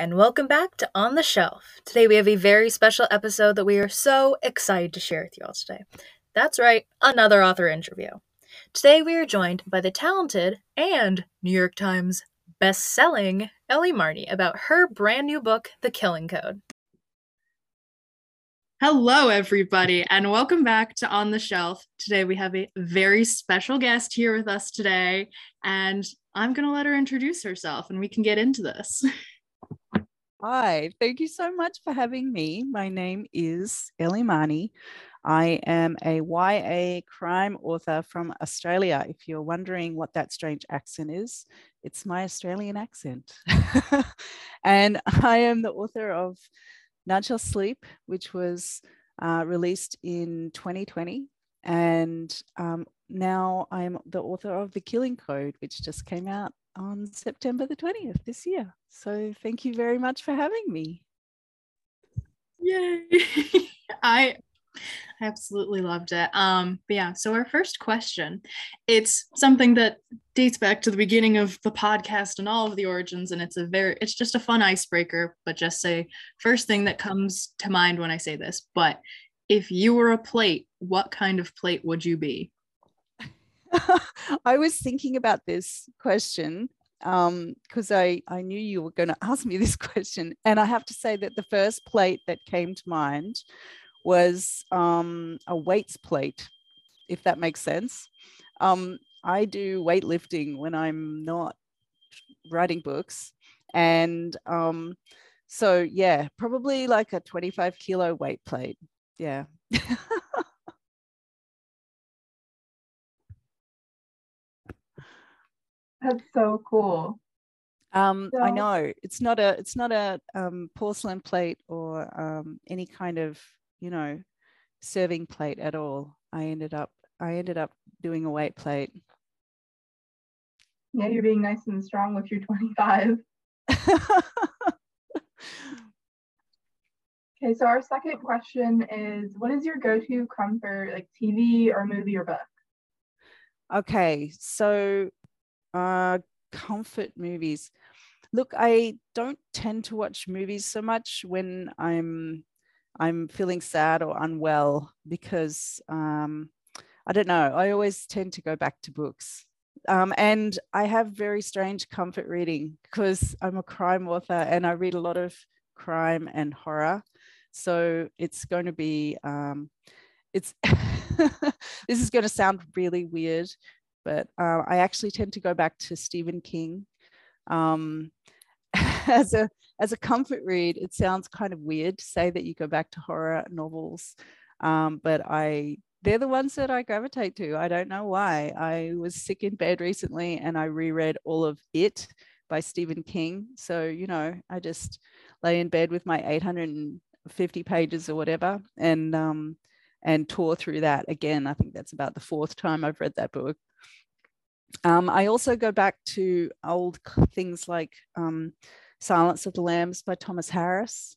and welcome back to On the Shelf. Today we have a very special episode that we are so excited to share with you all today. That's right, another author interview. Today we are joined by the talented and New York Times best-selling Ellie Marney about her brand new book, The Killing Code. Hello, everybody, and welcome back to On the Shelf. Today, we have a very special guest here with us today, and I'm going to let her introduce herself and we can get into this. Hi, thank you so much for having me. My name is Ellie Marney. I am a YA crime author from Australia. If you're wondering what that strange accent is, it's my Australian accent. and I am the author of None Sleep, which was uh, released in 2020. And um, now I'm the author of The Killing Code, which just came out on September the 20th this year. So thank you very much for having me. Yay. I I absolutely loved it. Um, but yeah, so our first question, it's something that dates back to the beginning of the podcast and all of the origins, and it's a very it's just a fun icebreaker, but just say first thing that comes to mind when I say this. But if you were a plate, what kind of plate would you be? I was thinking about this question because um, I, I knew you were going to ask me this question. And I have to say that the first plate that came to mind was um, a weights plate, if that makes sense. Um, I do weightlifting when I'm not writing books. And um, so, yeah, probably like a 25 kilo weight plate. Yeah. That's so cool. Um, so, I know it's not a it's not a um, porcelain plate or um, any kind of you know serving plate at all. I ended up I ended up doing a weight plate. Yeah, you're being nice and strong with your 25. okay, so our second question is what is your go-to comfort like TV or movie or book? Okay, so uh, comfort movies. Look, I don't tend to watch movies so much when I'm I'm feeling sad or unwell because um, I don't know. I always tend to go back to books. Um, and I have very strange comfort reading because I'm a crime author and I read a lot of crime and horror. So it's going to be, um, it's, this is going to sound really weird, but uh, I actually tend to go back to Stephen King um, as a as a comfort read. It sounds kind of weird to say that you go back to horror novels, um, but I they're the ones that I gravitate to. I don't know why. I was sick in bed recently and I reread all of It by Stephen King. So you know, I just lay in bed with my 850 pages or whatever and um, and tore through that again. I think that's about the fourth time I've read that book. Um, I also go back to old things like um, Silence of the Lambs by Thomas Harris.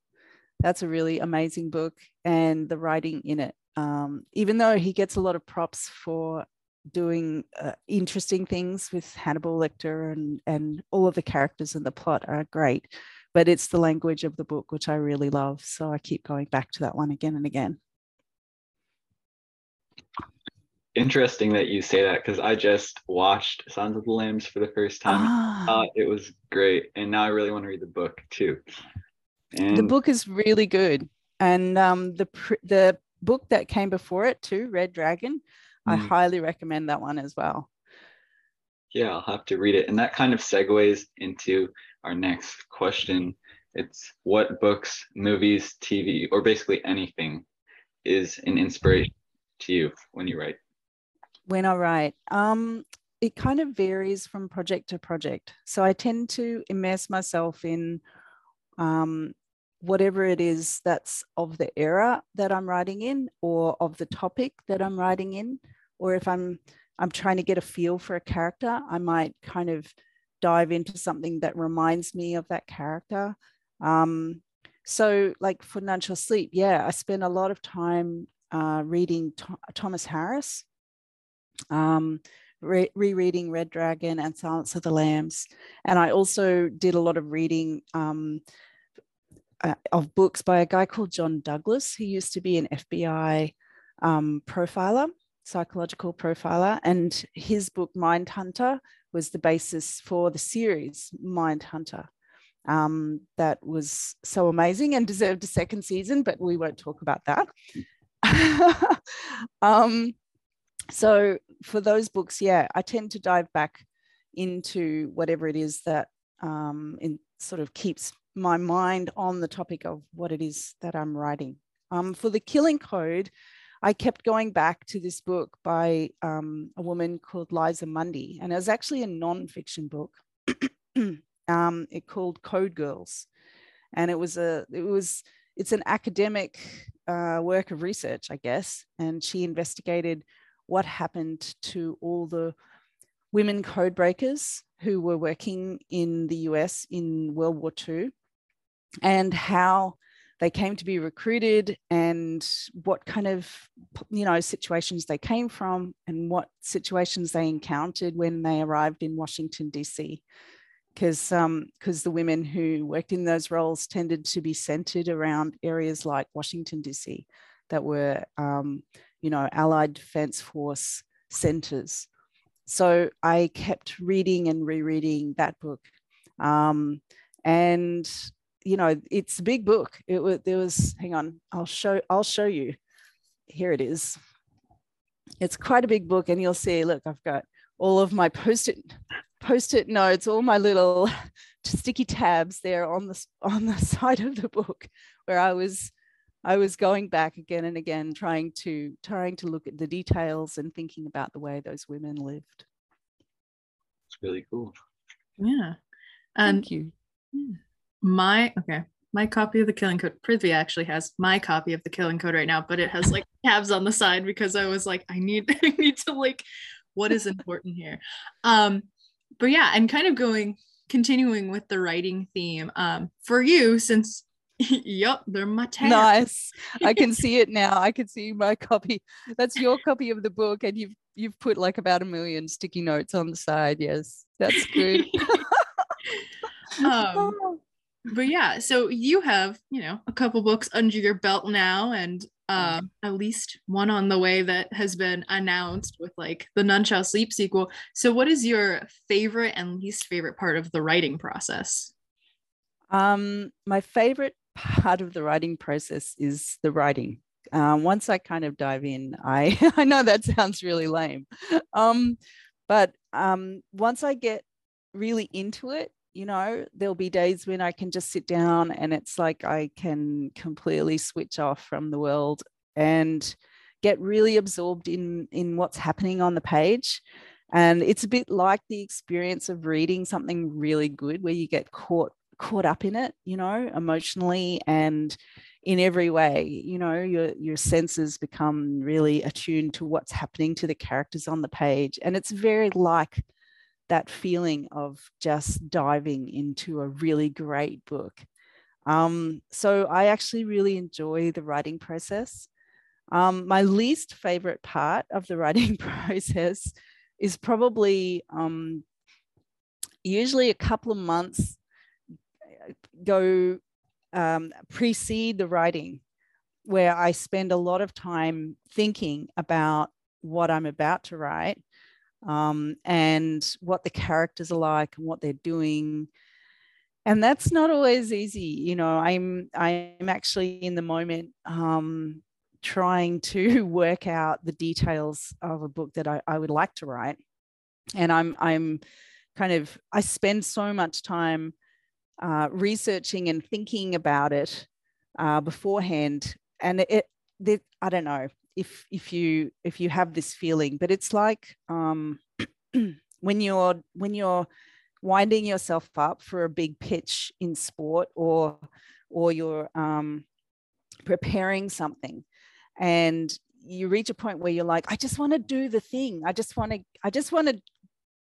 That's a really amazing book, and the writing in it, um, even though he gets a lot of props for doing uh, interesting things with Hannibal Lecter and, and all of the characters and the plot are great, but it's the language of the book which I really love. So I keep going back to that one again and again interesting that you say that because I just watched Silence of the Lambs for the first time. Ah. Uh, it was great, and now I really want to read the book too. And the book is really good, and um, the the book that came before it too, Red Dragon, mm. I highly recommend that one as well. Yeah, I'll have to read it, and that kind of segues into our next question. It's what books, movies, TV, or basically anything is an inspiration to you when you write? When I write? Um, it kind of varies from project to project. So I tend to immerse myself in um, whatever it is that's of the era that I'm writing in, or of the topic that I'm writing in, or if I'm I'm trying to get a feel for a character, I might kind of dive into something that reminds me of that character. Um, so, like for None Sleep, yeah, I spend a lot of time uh, reading Thomas Harris um, re- rereading Red Dragon and Silence of the Lambs. And I also did a lot of reading um, uh, of books by a guy called John Douglas, who used to be an FBI um, profiler, psychological profiler, and his book Mindhunter was the basis for the series Mindhunter. Um, that was so amazing and deserved a second season, but we won't talk about that. um, so for those books, yeah, I tend to dive back into whatever it is that um, in sort of keeps my mind on the topic of what it is that I'm writing. Um, for the Killing Code, I kept going back to this book by um, a woman called Liza Mundy, and it was actually a non-fiction book. um, it called Code Girls, and it was a it was it's an academic uh, work of research, I guess, and she investigated what happened to all the women code breakers who were working in the US in World War II and how they came to be recruited and what kind of you know situations they came from and what situations they encountered when they arrived in Washington DC because um, because the women who worked in those roles tended to be centered around areas like Washington DC that were um, you know Allied Defense Force centers. So I kept reading and rereading that book, um, and you know it's a big book. It was there was hang on I'll show I'll show you. Here it is. It's quite a big book, and you'll see. Look, I've got all of my post-it post-it notes, all my little sticky tabs there on the on the side of the book where I was I was going back again and again trying to trying to look at the details and thinking about the way those women lived. It's really cool. Yeah. And Thank you. my okay, my copy of the Killing Code. Prithvi actually has my copy of the Killing Code right now, but it has like tabs on the side because I was like, I need I need to like what is important here. Um, but yeah, and kind of going continuing with the writing theme. Um, for you, since yep, they're my tabs. Nice. I can see it now. I can see my copy. That's your copy of the book, and you've you've put like about a million sticky notes on the side. Yes, that's good. um, but yeah, so you have, you know, a couple books under your belt now and um, at least one on the way that has been announced with like the None Shall Sleep sequel. So what is your favorite and least favorite part of the writing process? Um, my favorite part of the writing process is the writing. Um, once I kind of dive in, I I know that sounds really lame, um, but um, once I get really into it, you know, there'll be days when I can just sit down and it's like I can completely switch off from the world and get really absorbed in in what's happening on the page. And it's a bit like the experience of reading something really good where you get caught caught up in it, you know, emotionally and in every way. You know, your your senses become really attuned to what's happening to the characters on the page. And it's very like that feeling of just diving into a really great book. Um, so I actually really enjoy the writing process. Um, my least favorite part of the writing process is probably um, usually a couple of months go um, precede the writing, where I spend a lot of time thinking about what I'm about to write um, and what the characters are like and what they're doing. And that's not always easy you know i'm i'm actually in the moment um, trying to work out the details of a book that I, I would like to write. And i'm i'm kind of i spend so much time uh, researching and thinking about it uh, beforehand. And it, it i don't know if if you if you have this feeling but it's like um, when you're when you're winding yourself up for a big pitch in sport or or you're um, preparing something and you reach a point where you're like i just want to do the thing. I just want to i just want to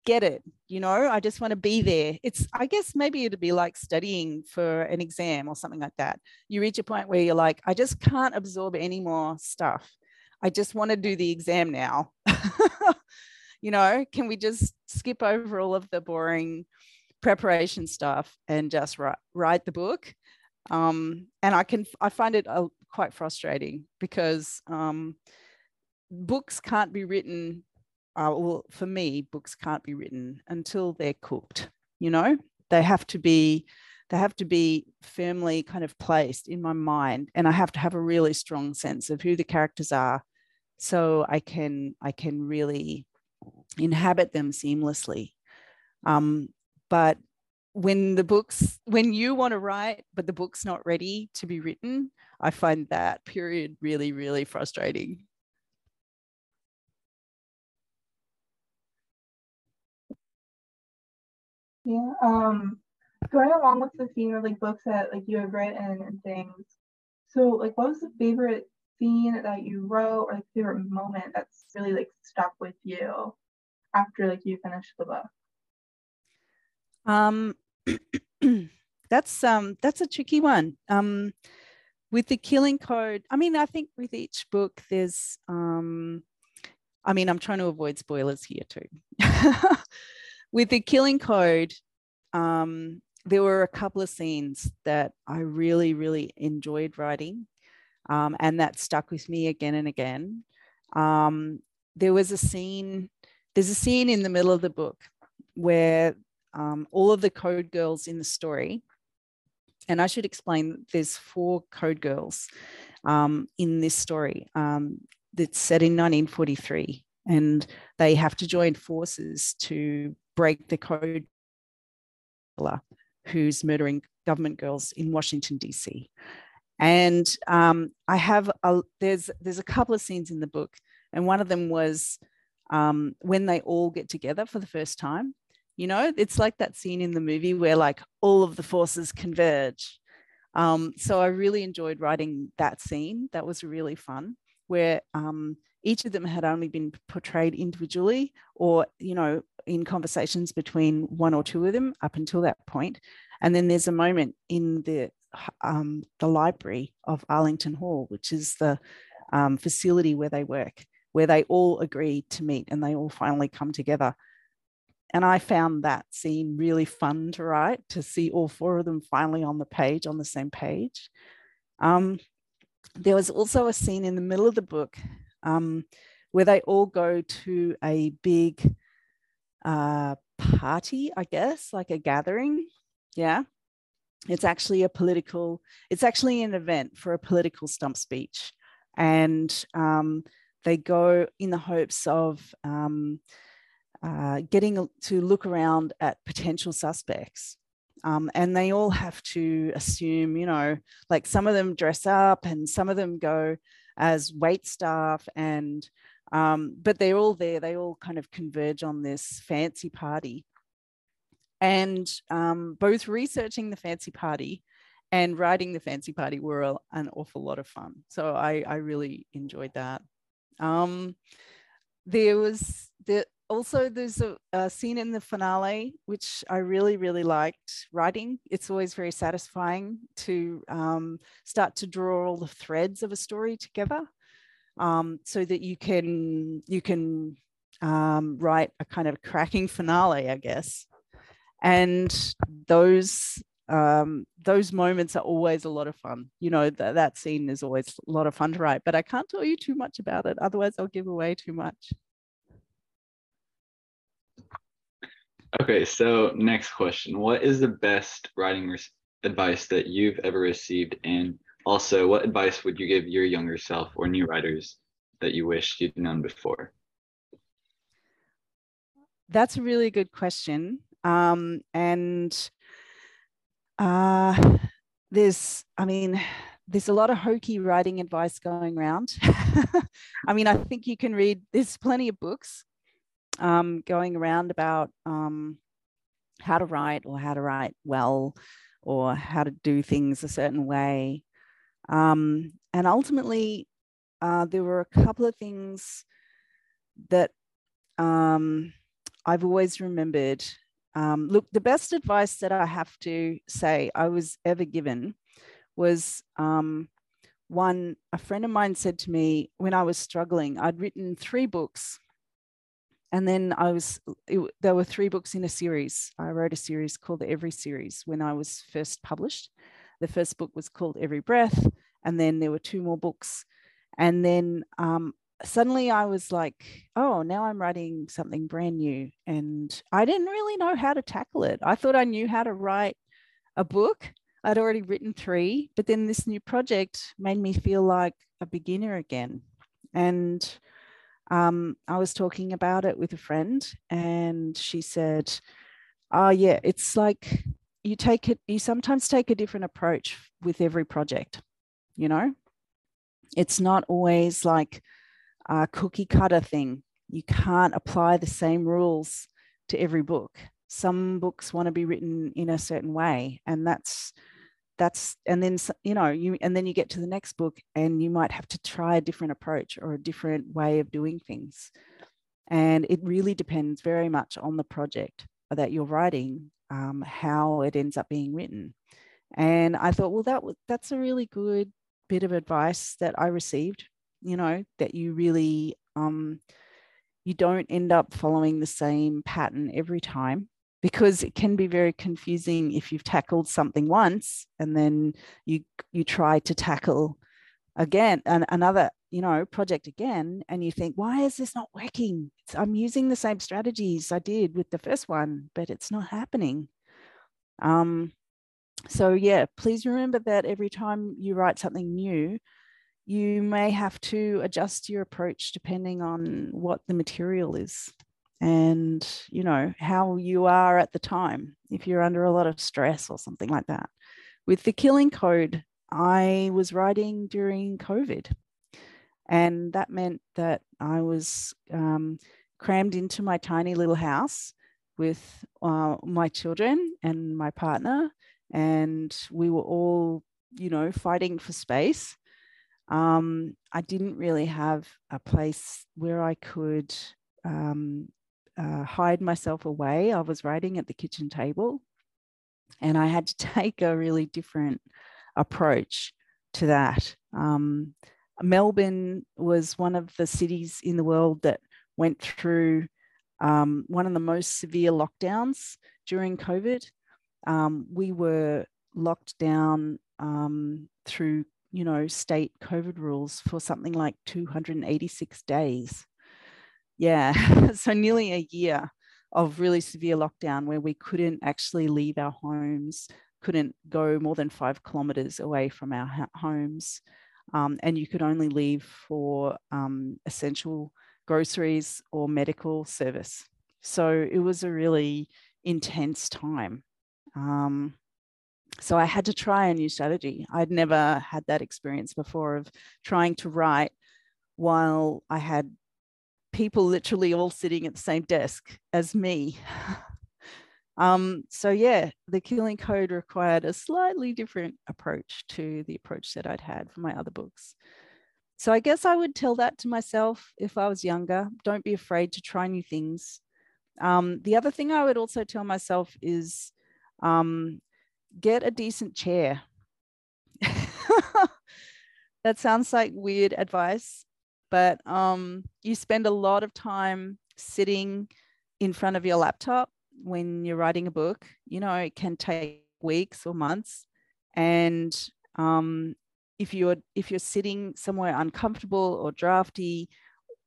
get it you know i just want to be there it's i guess maybe it'd be like studying for an exam or something like that you reach a point where you're like i just can't absorb any more stuff I just want to do the exam now. you know, can we just skip over all of the boring preparation stuff and just write, write the book? Um, and I can I find it uh, quite frustrating because um, books can't be written. Uh, well, for me, books can't be written until they're cooked. You know, they have to be they have to be firmly kind of placed in my mind and i have to have a really strong sense of who the characters are so i can i can really inhabit them seamlessly um, but when the books when you want to write but the book's not ready to be written i find that period really really frustrating Yeah. Um, going along with the theme of like books that like you have written and things. So like, what was the favorite scene that you wrote, or like favorite moment that's really like stuck with you after like you finished the book? Um, that's um that's a tricky one. Um, with the Killing Code, I mean, I think with each book, there's um, I mean, I'm trying to avoid spoilers here too. with the Killing Code, um, there were a couple of scenes that I really, really enjoyed writing, um, and that stuck with me again and again. Um, there was a scene. There's a scene in the middle of the book where um, all of the code girls in the story, and I should explain. There's four code girls um, in this story um, that's set in 1943, and they have to join forces to break the code who's murdering government girls in Washington, D.C. And um, I have a, there's there's a couple of scenes in the book, and one of them was um, when they all get together for the first time. You know, it's like that scene in the movie where like all of the forces converge. Um, so I really enjoyed writing that scene. That was really fun. Where um, each of them had only been portrayed individually, or you know, in conversations between one or two of them up until that point. And then there's a moment in the um, the library of Arlington Hall, which is the um, facility where they work, where they all agree to meet and they all finally come together. And I found that scene really fun to write, to see all four of them finally on the page, on the same page. Um, there was also a scene in the middle of the book um, where they all go to a big uh, party, I guess, like a gathering. Yeah. It's actually a political, it's actually an event for a political stump speech. And um, they go in the hopes of um, uh, getting to look around at potential suspects. Um, and they all have to assume, you know, like some of them dress up and some of them go as wait staff and um, but they're all there. They all kind of converge on this fancy party. And um, both researching the fancy party and writing the fancy party were a, an awful lot of fun. So I, I really enjoyed that. Um, there was the, also there's a, a, scene in the finale which I really really liked writing. It's always very satisfying to um, start to draw all the threads of a story together um, so that you can you can um, write a kind of cracking finale, I guess. And those um, those moments are always a lot of fun. You know, th- that scene is always a lot of fun to write, but I can't tell you too much about it. Otherwise, I'll give away too much. Okay, so next question. What is the best writing re- advice that you've ever received and also, what advice would you give your younger self or new writers that you wish you'd known before? That's a really good question. Um, and uh, there's, I mean, there's a lot of hokey writing advice going around. I mean, I think you can read, there's plenty of books um, going around about um, how to write or how to write well or how to do things a certain way. Um, and ultimately, uh, there were a couple of things that um, I've always remembered. Um, look, the best advice that I have to say I was ever given was um, one, a friend of mine said to me when I was struggling, I'd written three books. And then I was, it, there were three books in a series. I wrote a series called the Every Series when I was first published. The first book was called Every Breath, and then there were two more books. And then um, suddenly I was like, oh, now I'm writing something brand new. And I didn't really know how to tackle it. I thought I knew how to write a book. I'd already written three, but then this new project made me feel like a beginner again. And um, I was talking about it with a friend, and she said, Oh, yeah, it's like you take it, you sometimes take a different approach with every project, you know? It's not always like a cookie cutter thing. You can't apply the same rules to every book. Some books want to be written in a certain way, and that's that's and then you know you and then you get to the next book and you might have to try a different approach or a different way of doing things. And it really depends very much on the project that you're writing um, how it ends up being written. And i thought well that that's a really good bit of advice that i received you know that you really um, you don't end up following the same pattern every time because it can be very confusing if you've tackled something once and then you you try to tackle again an, another you know project again and you think why is this not working? I'm using the same strategies i did with the first one but it's not happening. Um so yeah please remember that every time you write something new you may have to adjust your approach depending on what the material is and you know how you are at the time if you're under a lot of stress or something like that. With the killing code i was writing during covid and that meant that i was um, crammed into my tiny little house with uh, my children and my partner and we were all you know fighting for space. Um, i didn't really have a place where i could um, uh, hide myself away. I was writing at the kitchen table, and I had to take a really different approach to that. Um, Melbourne was one of the cities in the world that went through um, one of the most severe lockdowns during COVID. Um, we were locked down um, through, you know, state COVID rules for something like 286 days yeah, so nearly a year of really severe lockdown where we couldn't actually leave our homes, couldn't go more than five kilometers away from our homes. Um, and you could only leave for um, essential groceries or medical service. So it was a really intense time. Um, so I had to try a new strategy. I'd never had that experience before of trying to write while I had people literally all sitting at the same desk as me. um, so yeah, the killing code required a slightly different approach to the approach that I'd had for my other books. So I guess I would tell that to myself if I was younger. Don't be afraid to try new things. Um, the other thing I would also tell myself is um, get a decent chair. that sounds like weird advice, but um, you spend a lot of time sitting in front of your laptop when you're writing a book. You know, it can take weeks or months, and um, if you're if you're sitting somewhere uncomfortable or drafty,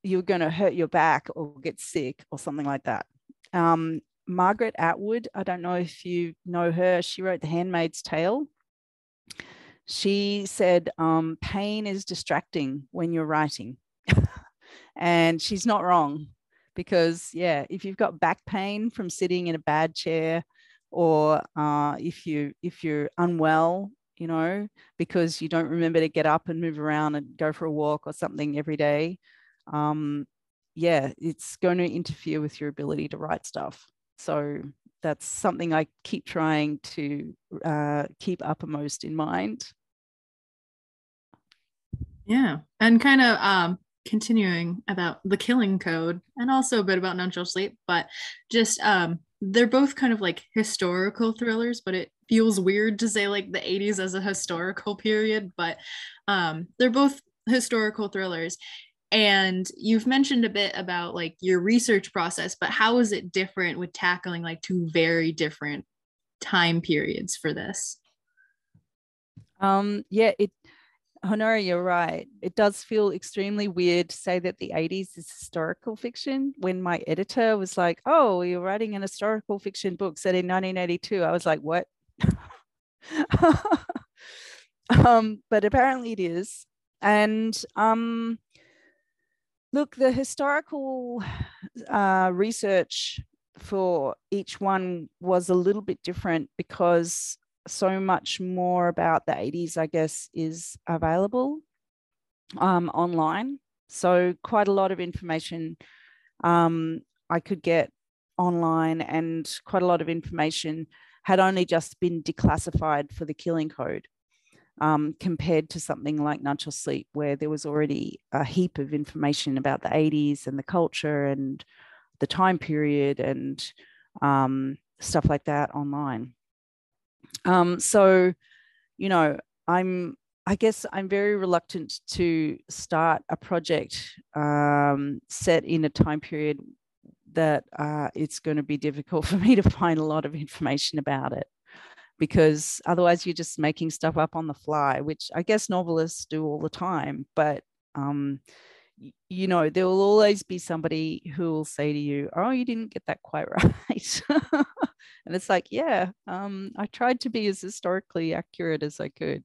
you're going to hurt your back or get sick or something like that. Um, Margaret Atwood, I don't know if you know her. She wrote The Handmaid's Tale. She said, um, pain is distracting when you're writing and she's not wrong because yeah if you've got back pain from sitting in a bad chair or uh, if you if you're unwell you know because you don't remember to get up and move around and go for a walk or something every day um, yeah it's going to interfere with your ability to write stuff. So that's something i keep trying to uh, keep uppermost in mind. Yeah. And kind of um, continuing about the killing code and also a bit about None Shall Sleep but just um they're both kind of like historical thrillers but it feels weird to say like the 80s as a historical period but um they're both historical thrillers. And you've mentioned a bit about like your research process but how is it different with tackling like two very different time periods for this? Um, yeah, it Honora, you're right. It does feel extremely weird to say that the 80s is historical fiction when my editor was like, Oh, you're writing an historical fiction book set in 1982. I was like, What? um, but apparently it is. And um, look, the historical uh, research for each one was a little bit different because so much more about the 80s, I guess, is available um, online. So, quite a lot of information um, I could get online, and quite a lot of information had only just been declassified for the killing code. Um, compared to something like or Sleep, where there was already a heap of information about the 80s and the culture and the time period and um, stuff like that online. Um, so, you know, I'm, I guess I'm very reluctant to start a project um, set in a time period that uh, it's going to be difficult for me to find a lot of information about it because otherwise you're just making stuff up on the fly, which I guess novelists do all the time. But um, you know, there will always be somebody who will say to you, "Oh, you didn't get that quite right," and it's like, yeah, um, I tried to be as historically accurate as I could.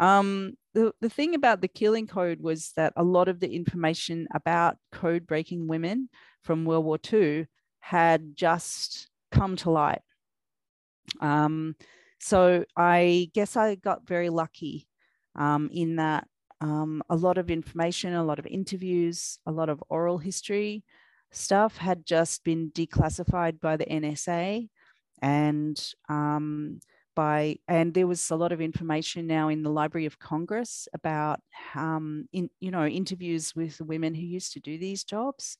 Um, the, the thing about the killing code was that a lot of the information about code breaking women from World War II had just come to light. Um, so I guess I got very lucky um, in that um, a lot of information, a lot of interviews, a lot of oral history stuff had just been declassified by the NSA and um, by and there was a lot of information now in the Library of Congress about um, in you know interviews with women who used to do these jobs,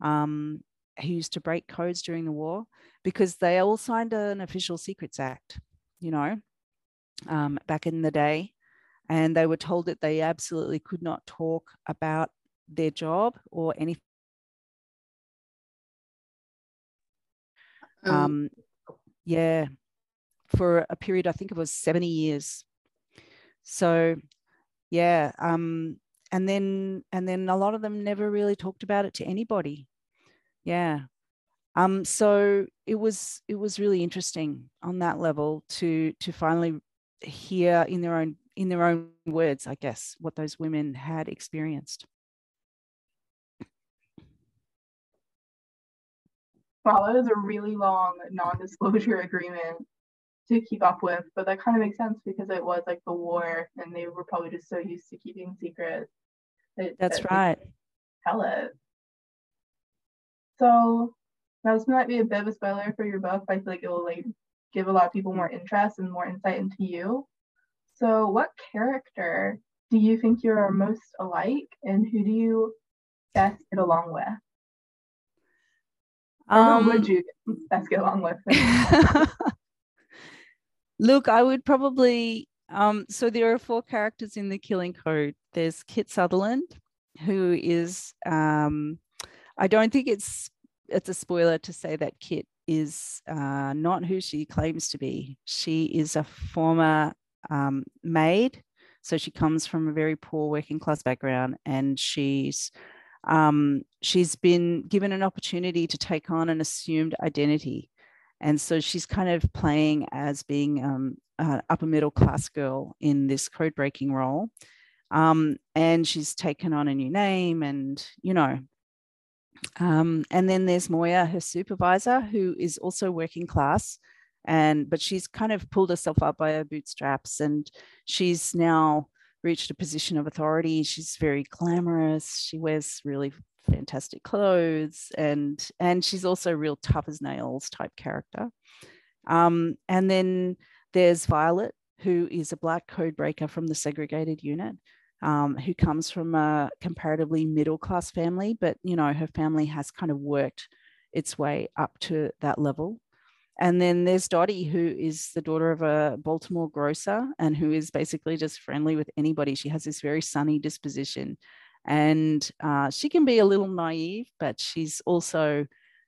um, who used to break codes during the war because they all signed an Official Secrets Act, you know, um, back in the day, and they were told that they absolutely could not talk about their job or any. Oh. Um, yeah, for a period, I think it was 70 years. So, yeah, um, and then and then a lot of them never really talked about it to anybody. Yeah. Um, so it was it was really interesting on that level to to finally hear in their own in their own words, I guess, what those women had experienced. Is a really long non-disclosure agreement to keep up with, but that kind of makes sense because it was like the war, and they were probably just so used to keeping secrets. That, That's that right. Tell it. So now this might be a bit of a spoiler for your book, but I feel like it will like give a lot of people more interest and more insight into you. So, what character do you think you're most alike, and who do you best get along with? Um, would you best get along with? Look, I would probably. Um, so there are four characters in the Killing Code. There's Kit Sutherland, who is. Um, I don't think it's it's a spoiler to say that Kit is uh, not who she claims to be. She is a former um, maid. So she comes from a very poor working class background and she's um, she's been given an opportunity to take on an assumed identity. And so she's kind of playing as being um, an upper middle class girl in this code breaking role. Um, and she's taken on a new name and, you know, um, and then there's Moya, her supervisor, who is also working class and but she's kind of pulled herself up by her bootstraps and she's now reached a position of authority she's very glamorous she wears really fantastic clothes and and she's also real tough as nails type character. Um, and then there's violet who is a black code breaker from the segregated unit um, who comes from a comparatively middle class family but you know her family has kind of worked its way up to that level and then there's Dottie, who is the daughter of a Baltimore grocer and who is basically just friendly with anybody. She has this very sunny disposition. And uh, she can be a little naive, but she's also,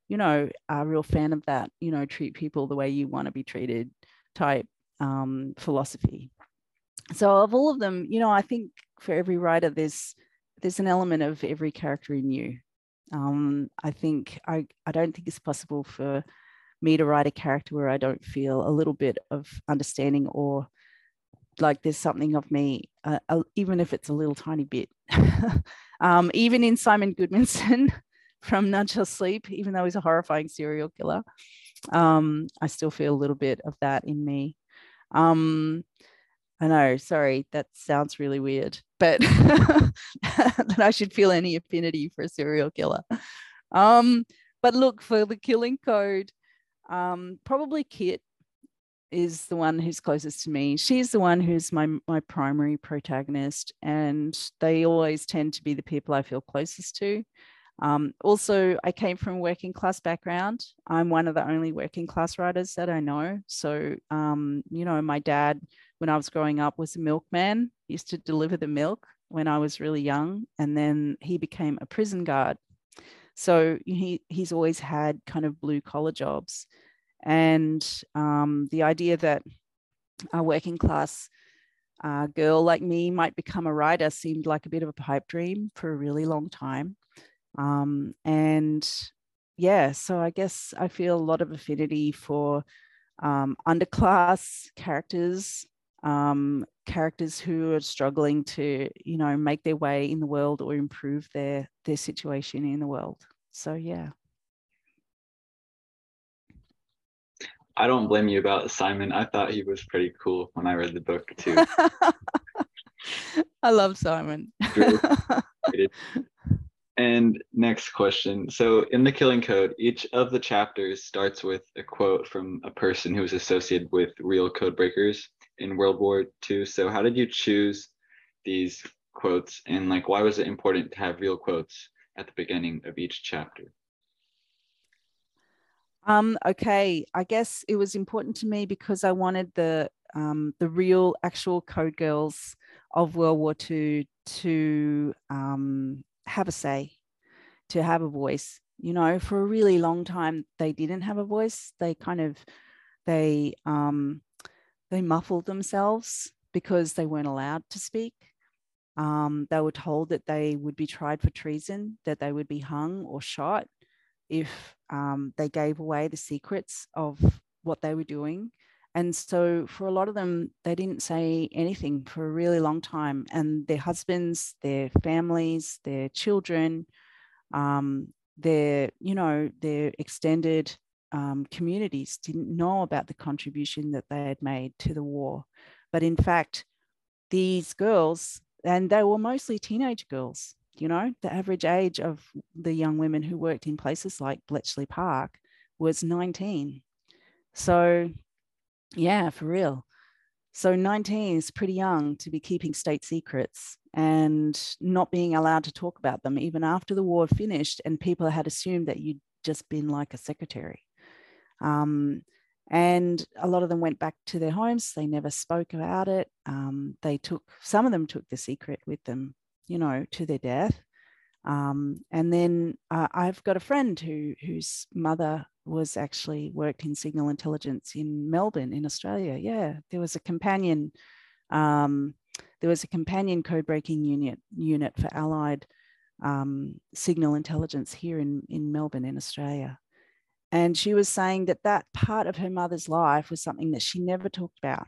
you know, a real fan of that, you know, treat people the way you want to be treated type um, philosophy. so of all of them, you know, I think for every writer, there's there's an element of every character in you. Um, I think I, I don't think it's possible for me to write a character where I don't feel a little bit of understanding or like there's something of me, uh, uh, even if it's a little tiny bit. um, even in Simon Gutmunsson from None Shall Sleep, even though he's a horrifying serial killer, um, I still feel a little bit of that in me. Um, I know, sorry, that sounds really weird, but that I should feel any affinity for a serial killer. Um, but look, for the killing code, um, probably Kit is the one who's closest to me. She's the one who's my my primary protagonist, and they always tend to be the people I feel closest to. Um, also, I came from a working class background. I'm one of the only working class writers that I know. So, um, you know, my dad when I was growing up was a milkman, used to deliver the milk when I was really young. And then he became a prison guard. So he, he's always had kind of blue collar jobs. And um, the idea that a working class uh, girl like me might become a writer seemed like a bit of a pipe dream for a really long time. Um, and yeah, so I guess I feel a lot of affinity for um, underclass characters um, characters who are struggling to, you know, make their way in the world or improve their their situation in the world. So yeah. I don't blame you about Simon. I thought he was pretty cool when I read the book too. I love Simon. and next question. So, in the Killing Code, each of the chapters starts with a quote from a person who is associated with real code breakers in World War II. So how did you choose these quotes and like why was it important to have real quotes at the beginning of each chapter? Um, okay, I guess it was important to me because I wanted the um, the real actual code girls of World War II to um, have a say, to have a voice. You know, for a really long time they didn't have a voice. They kind of they um, they muffled themselves because they weren't allowed to speak. Um, they were told that they would be tried for treason, that they would be hung or shot if um, they gave away the secrets of what they were doing. And so, for a lot of them, they didn't say anything for a really long time. And their husbands, their families, their children, um, their, you know, their extended um, communities didn't know about the contribution that they had made to the war. But in fact, these girls, and they were mostly teenage girls, you know, the average age of the young women who worked in places like Bletchley Park was 19. So, yeah, for real. So 19 is pretty young to be keeping state secrets and not being allowed to talk about them even after the war finished and people had assumed that you'd just been like a secretary. Um, and a lot of them went back to their homes. They never spoke about it. Um, they took, some of them took the secret with them, you know, to their death. Um, and then uh, I've got a friend who whose mother was actually worked in signal intelligence in Melbourne, in Australia. Yeah, there was a companion. Um, there was a companion code breaking unit unit for Allied um, signal intelligence here in in Melbourne, in Australia. And she was saying that that part of her mother's life was something that she never talked about.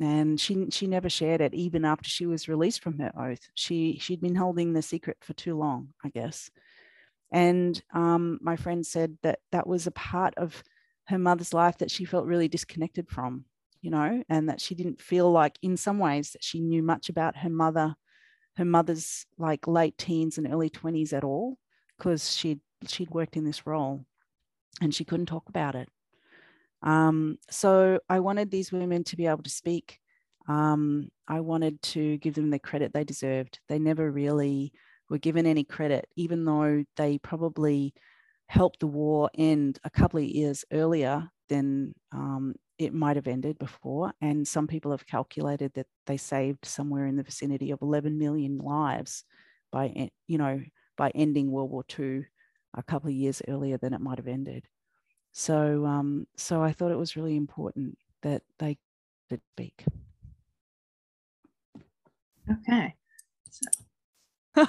And she, she never shared it even after she was released from her oath. She, she'd been holding the secret for too long, I guess. And um, my friend said that that was a part of her mother's life that she felt really disconnected from, you know, and that she didn't feel like, in some ways, that she knew much about her mother, her mother's like late teens and early 20s at all, because she'd she'd worked in this role and she couldn't talk about it. Um, so I wanted these women to be able to speak. Um, I wanted to give them the credit they deserved. They never really were given any credit, even though they probably helped the war end a couple of years earlier than um, it might have ended before. And some people have calculated that they saved somewhere in the vicinity of 11 million lives by, you know, by ending World War II a couple of years earlier than it might have ended. So, um, so I thought it was really important that they did speak. Okay. So.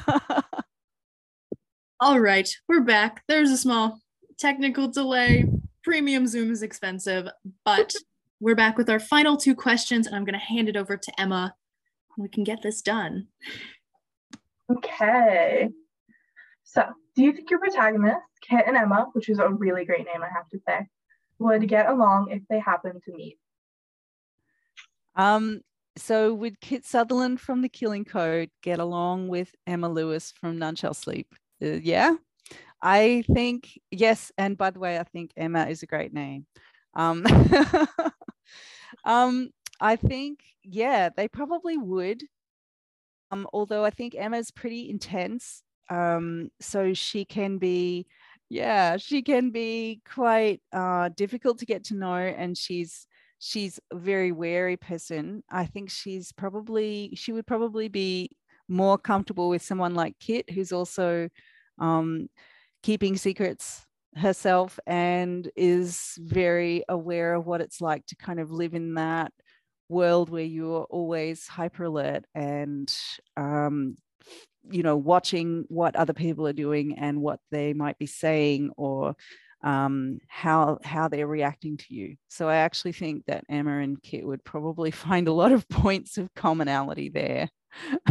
All right, we're back. There's a small technical delay. Premium Zoom is expensive, but we're back with our final two questions, and I'm going to hand it over to Emma. We can get this done. Okay. So, do you think your protagonists, Kit and Emma, which is a really great name, I have to say, would get along if they happened to meet? Um, so would Kit Sutherland from The Killing Code get along with Emma Lewis from None Shall Sleep? Uh, yeah, I think yes. And by the way, I think Emma is a great name. Um, um, I think yeah, they probably would. Um, although I think Emma's pretty intense, um, so she can be, yeah, she can be quite uh, difficult to get to know, and she's she's a very wary person. I think she's probably she would probably be more comfortable with someone like Kit, who's also um, keeping secrets herself and is very aware of what it's like to kind of live in that world where you're always hyper alert and um, you know watching what other people are doing and what they might be saying or um, how how they're reacting to you. So I actually think that Emma and Kit would probably find a lot of points of commonality there.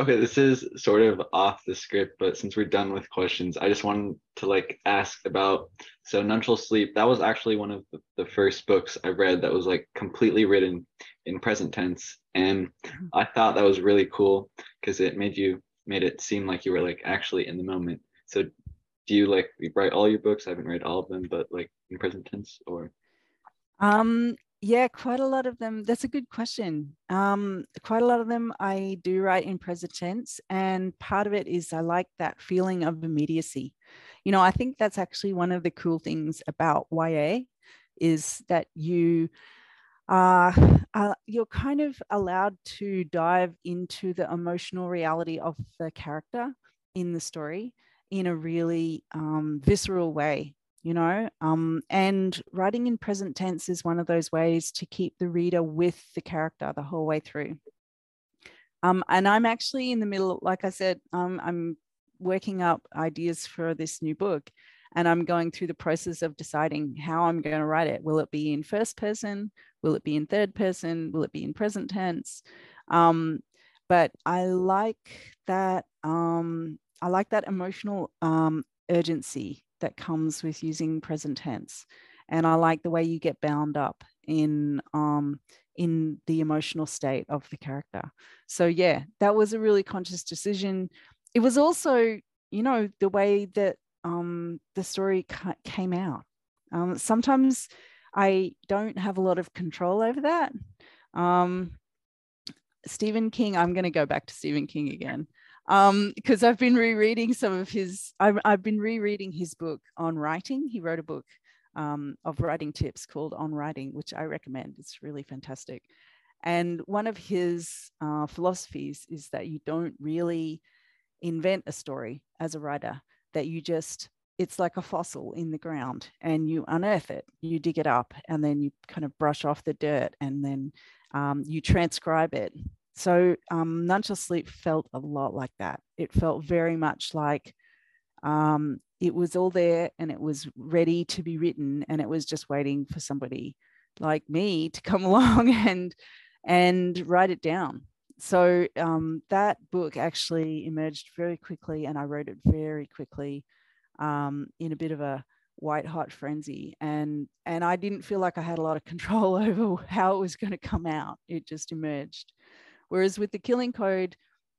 Okay, this is sort of off the script, but since we're done with questions, I just wanted to like ask about so None Sleep. That was actually one of the, the first books I read that was like completely written in present tense, and mm-hmm. I thought that was really cool because it made you made it seem like you were like actually in the moment. So, do you like write all your books? I haven't read all of them, but like in present tense or? Um, yeah, quite a lot of them. That's a good question. Um, quite a lot of them I do write in present tense, and part of it is I like that feeling of immediacy. You know, I think that's actually one of the cool things about YA is that you are uh, you're kind of allowed to dive into the emotional reality of the character in the story in a really um, visceral way you know um, and writing in present tense is one of those ways to keep the reader with the character the whole way through. Um, and i'm actually in the middle like i said um, i'm working up ideas for this new book and i'm going through the process of deciding how i'm going to write it. Will it be in first person? Will it be in third person? Will it be in present tense? Um, but i like that um, i like that emotional um, urgency that comes with using present tense. And I like the way you get bound up in um, in the emotional state of the character. So yeah, that was a really conscious decision. It was also, you know, the way that um, the story ca- came out. Um, sometimes I don't have a lot of control over that. Um, Stephen King, I'm going to go back to Stephen King again because um, I've been rereading some of his. I've, I've been rereading his book on writing. He wrote a book um, of writing tips called On Writing, which I recommend. It's really fantastic. And one of his uh, philosophies is that you don't really invent a story as a writer, that you just, it's like a fossil in the ground and you unearth it, you dig it up, and then you kind of brush off the dirt and then um, you transcribe it so um, Sleep felt a lot like that. It felt very much like um, it was all there and it was ready to be written, and it was just waiting for somebody like me to come along and and write it down. So um, that book actually emerged very quickly, and I wrote it very quickly um, in a bit of a white hot frenzy and and i didn't feel like i had a lot of control over how it was going to come out it just emerged Whereas with the killing code,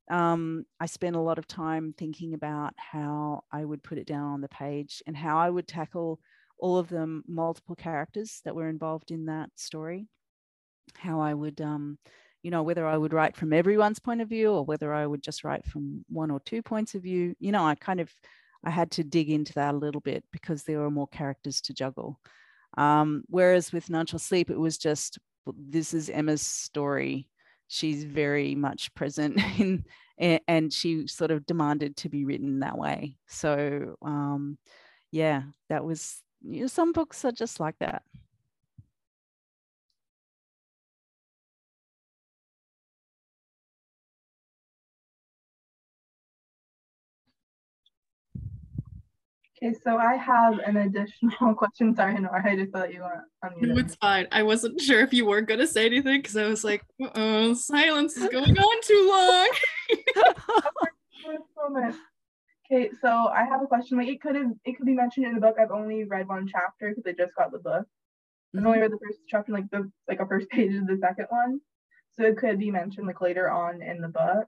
um, I spent a lot of time thinking about how I would put it down on the page and how I would tackle all of the multiple characters that were involved in that story. How I would, um, you know, whether I would write from everyone's point of view or whether I would just write from one or two points of view. You know, I kind of I had to dig into that a little bit because there were more characters to juggle. Um, whereas with Shall Sleep, it was just this is Emma's story she's very much present in and she sort of demanded to be written that way so um, yeah that was you know, some books are just like that. Okay, so I have an additional question. Sorry, Nora, I just thought you were on No, it's fine. I wasn't sure if you weren't gonna say anything because I was like, oh, silence is going on too long. Okay, so I have a question. Like, it could have, it could be mentioned in the book. I've only read one chapter because I just got the book. I've only read the first chapter, like the like a first page of the second one. So it could be mentioned like later on in the book.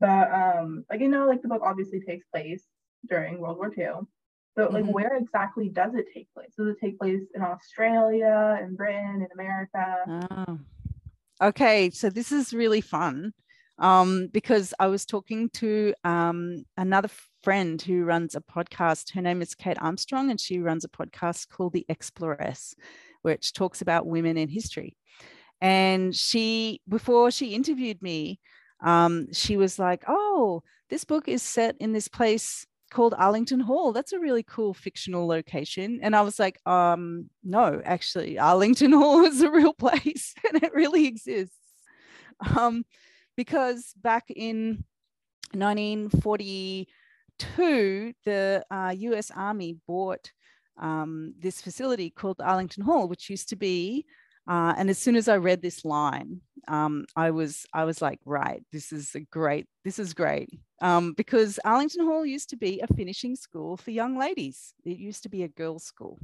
But um, like you know, like the book obviously takes place during World War II. So like Mhm. where exactly does it take place? Does it take place in Australia, in Britain, in America? Oh. Okay, so this is really fun um, because I was talking to um, another friend who runs a podcast. Her name is Kate Armstrong, and she runs a podcast called The Exploress, which talks about women in history. And she, before she interviewed me, um, she was like, "Oh, this book is set in this place called Arlington Hall. That's a really cool fictional location." And I was like, "Um, no, actually, Arlington Hall is a real place, and it really exists." Um, because back in 1942, the uh, U.S. Army bought um, this facility called Arlington Hall, which used to be uh, and as soon as I read this line, um, I was I was like, right, this is a great, this is great, um, because Arlington Hall used to be a finishing school for young ladies. It used to be a girls' school,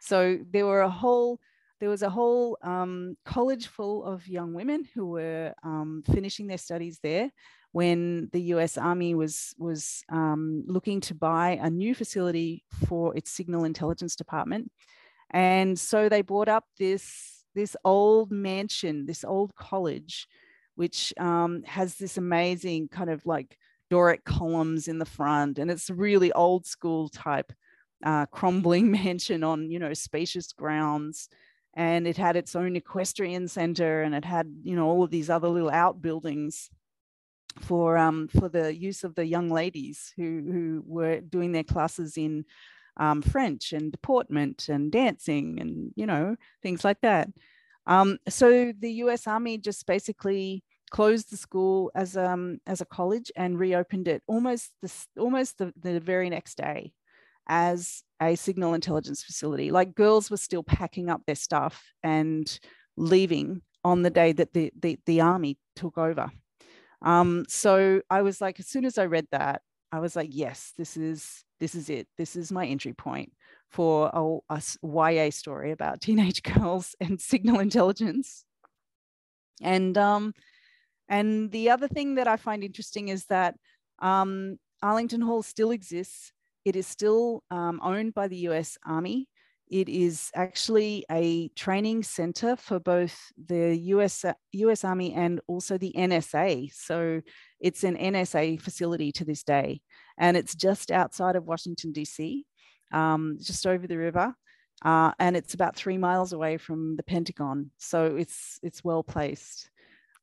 so there were a whole there was a whole um, college full of young women who were um, finishing their studies there when the U.S. Army was was um, looking to buy a new facility for its signal intelligence department, and so they bought up this this old mansion, this old college, which um, has this amazing kind of like Doric columns in the front, and it's really old school type uh, crumbling mansion on you know spacious grounds. And it had its own equestrian center, and it had you know all of these other little outbuildings for um, for the use of the young ladies who who were doing their classes in um, French and deportment and dancing and you know things like that. Um, so the U.S. Army just basically closed the school as um as a college and reopened it almost this almost the, the very next day as a signal intelligence facility. Like girls were still packing up their stuff and leaving on the day that the the, the army took over. Um, so I was like, as soon as I read that, I was like, yes, this is this is it. This is my entry point for a YA story about teenage girls and signal intelligence. And um, and the other thing that I find interesting is that um, Arlington Hall still exists. It is still um, owned by the U.S. Army. It is actually a training center for both the US, US Army and also the NSA. So it's an NSA facility to this day. And it's just outside of Washington, D.C., um, just over the river. Uh, and it's about three miles away from the Pentagon. So it's, it's well placed.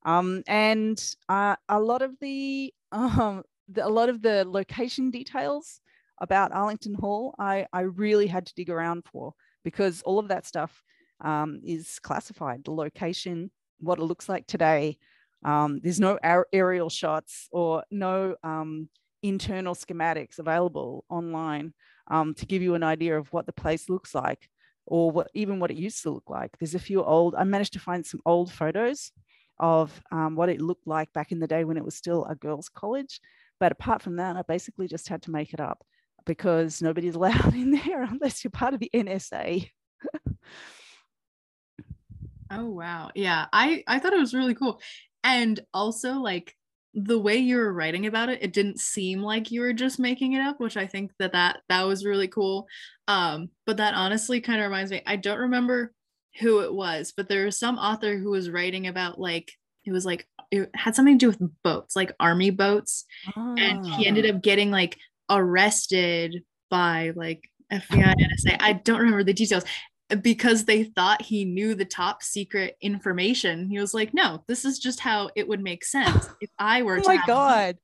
Um, and uh, a lot of the, um, the, a lot of the location details about Arlington Hall, I, I really had to dig around for because all of that stuff um, is classified. The location, what it looks like today. Um, there's no aer- aerial shots or no um, internal schematics available online um, to give you an idea of what the place looks like or what even what it used to look like. There's a few old, I managed to find some old photos of um, what it looked like back in the day when it was still a girls' college. But apart from that, I basically just had to make it up because nobody's allowed in there unless you're part of the NSA. Oh wow. Yeah. I I thought it was really cool. And also like the way you were writing about it, it didn't seem like you were just making it up, which I think that that that was really cool. Um but that honestly kind of reminds me I don't remember who it was, but there was some author who was writing about like it was like it had something to do with boats, like army boats, and he ended Ah. up getting like arrested by like FBI and NSA. I don't remember the details because they thought he knew the top secret information. He was like, "No, this is just how it would make sense if I were Oh to." my God.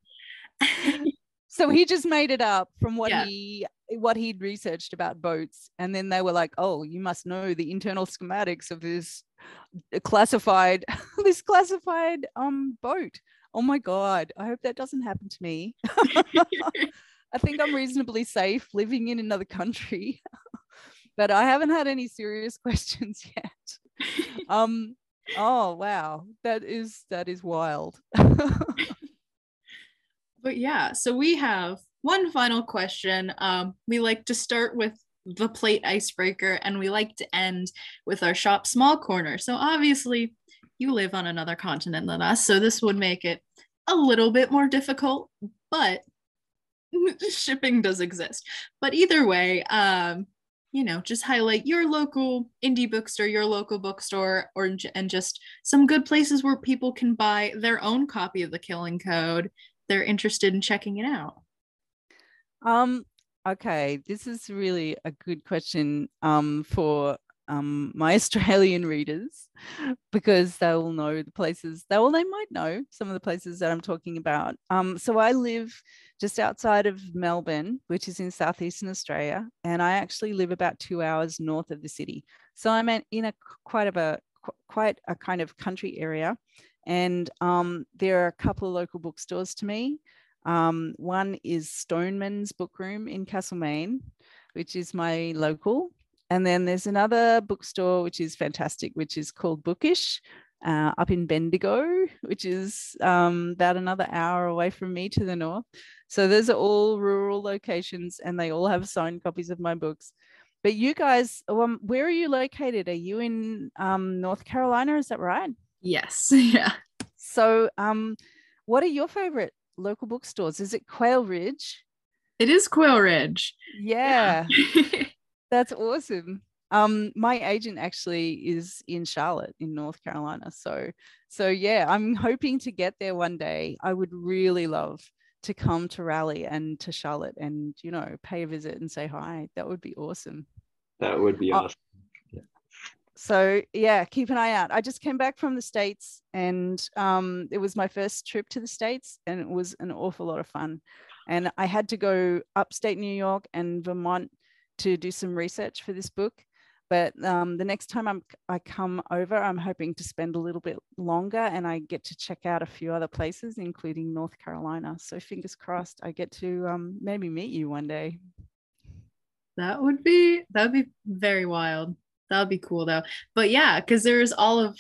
So he just made it up from what Yeah. he what he'd researched about boats and then they were like oh you must know the internal schematics of this classified this classified um boat oh my god i hope that doesn't happen to me i think i'm reasonably safe living in another country but i haven't had any serious questions yet. Um oh wow. That is that is wild. But yeah so we have one final question. Um, we like to start with the plate icebreaker and we like to end with our shop small corner. So obviously you live on another continent than us so this would make it a little bit more difficult but shipping does exist. But either way um, you know just highlight your local indie bookstore your local bookstore or and just some good places where people can buy their own copy of the killing code. They're interested in checking it out. Um okay this is really a good question um for um, my Australian readers because they will know the places they well they might know some of the places that I'm talking about. Um, so I live just outside of Melbourne, which is in southeastern Australia, and I actually live about two hours north of the city. So I'm in a quite of a quite a kind of country area, and um, there are a couple of local bookstores to me. Um, one is Stoneman's Book Room in Castlemaine, which is my local and then there's another bookstore which is fantastic, which is called Bookish uh, up in Bendigo, which is um, about another hour away from me to the north. So those are all rural locations and they all have signed copies of my books. But you guys, um, where are you located? Are you in um, North Carolina? Is that right? Yes. Yeah. So, um, what are your favorite local bookstores? Is it Quail Ridge? It is Quail Ridge. Yeah. yeah. That's awesome. Um, my agent actually is in Charlotte in North Carolina. So, so yeah, I'm hoping to get there one day. I would really love to come to Raleigh and to Charlotte and, you know, pay a visit and say hi. That would be awesome. That would be awesome. So yeah, keep an eye out. I just came back from the States and um, it was my first trip to the States and it was an awful lot of fun. And I had to go upstate New York and Vermont to do some research for this book. But um, the next time I'm, I come over, I'm hoping to spend a little bit longer and I get to check out a few other places, including North Carolina. So fingers crossed I get to um, maybe meet you one day. That would be that would be very wild. That would be cool though. But yeah, because there's all of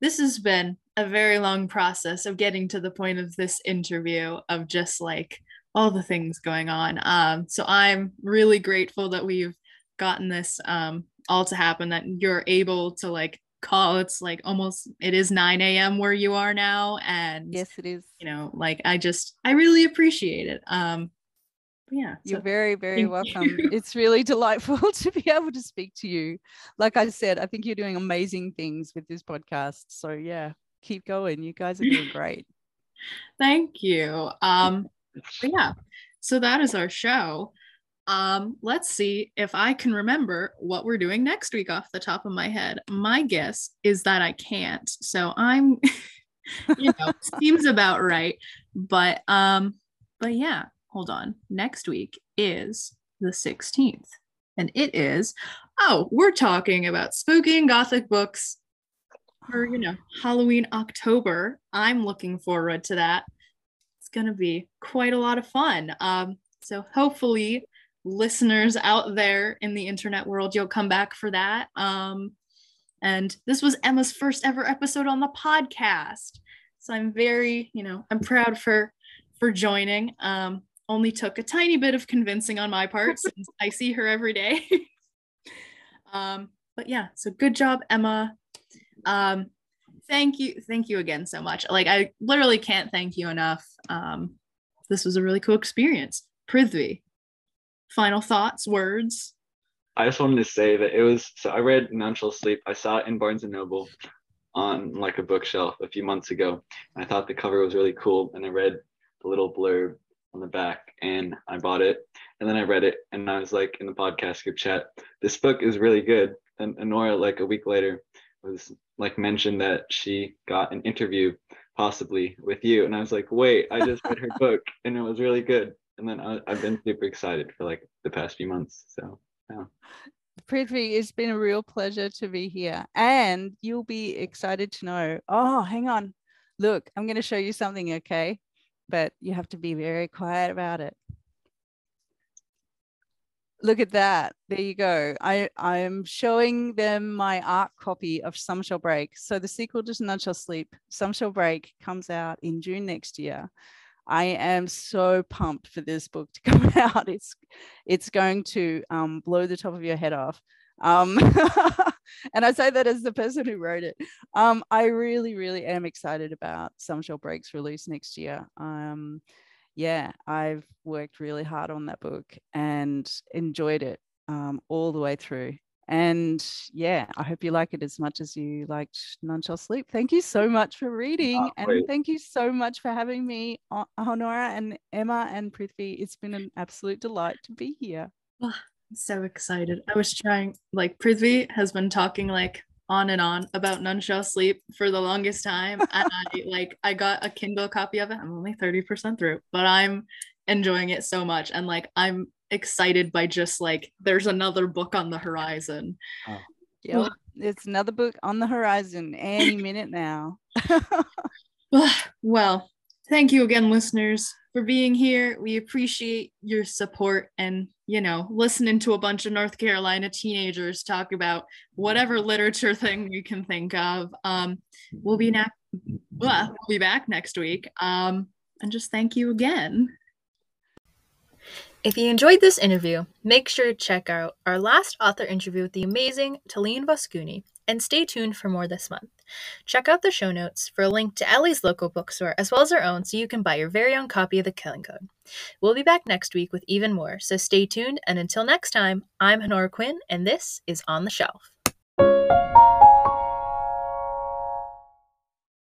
this has been a very long process of getting to the point of this interview of just like all the things going on. Um, so I'm really grateful that we've gotten this um, all to happen, that you're able to like call. It's like almost, it is 9 a.m. where you are now. And yes, it is. You know, like I just, I really appreciate it. Um, yeah. You're very, very welcome. You. It's really delightful to be able to speak to you. Like I said, I think you're doing amazing things with this podcast. So yeah, keep going. You guys are doing great. Thank you. Um, but yeah, so that is our show. Um, let's see if I can remember what we're doing next week off the top of my head. My guess is that I can't. So I'm, you know, seems about right. But um, but yeah, hold on. Next week is the 16th. And it is, oh, we're talking about spooky and gothic books for, you know, Halloween October. I'm looking forward to that going to be quite a lot of fun. Um, so hopefully, listeners out there in the internet world, you'll come back for that. Um, and this was Emma's first ever episode on the podcast. So I'm very, you know, I'm proud for for joining. Um, only took a tiny bit of convincing on my part since I see her every day. um, but yeah, so good job, Emma. Um, thank you thank you again so much. Like i literally can't thank you enough. Um this was a really cool experience. Prithvi final thoughts words? I just wanted to say that it was so i read None Shall Sleep. I saw it in barnes and noble on like a bookshelf a few months ago. I thought the cover was really cool and i read the little blurb on the back and i bought it. And then i read it and i was like in the podcast group chat. This book is really good. And Nora, like a week later was like mentioned that she got an interview possibly with you and i was like wait i just read her book and it was really good and then I, I've been super excited for like the past few months. So yeah. Prithvi, it's been a real pleasure to be here. And you'll be excited to know. Oh, hang on. Look, I'm going to show you something, okay? But you have to be very quiet about it. Look at that. There you go. I, I'm showing them my ARC copy of Some Shall Break. So the sequel to None Shall Sleep, Some Shall Break, comes out in June next year. I am so pumped for this book to come out. It's it's going to um, blow the top of your head off. Um, and I say that as the person who wrote it. Um, I really, really am excited about Some Shall Break's release next year. Um, yeah, I've worked really hard on that book and enjoyed it um, all the way through. And yeah, I hope you like it as much as you liked None Shall Sleep. Thank you so much for reading. Oh, and great. thank you so much for having me, Honora and Emma and Prithvi. It's been an absolute delight to be here. I'm so excited. I was trying, like, Prithvi has been talking like on and on about None Shall Sleep for the longest time. And I like, I got a Kindle copy of it. I'm only 30% through, but I'm enjoying it so much. And like, I'm excited by just like, there's another book on the horizon. Oh. Yep. It's another book on the horizon any minute now. well, thank you again, listeners, for being here. We appreciate your support and, you know, listening to a bunch of North Carolina teenagers talk about whatever literature thing we can think of. Um, we'll be na- well, be back next week. Um, and just thank you again. If you enjoyed this interview, make sure to check out our last author interview with the amazing Talene Voskuni and stay tuned for more this month. Check out the show notes for a link to Ellie's local bookstore as well as our own so you can buy your very own copy of The Killing Code. We'll be back next week with even more, so stay tuned and until next time, I'm Honora Quinn and this is On the Shelf.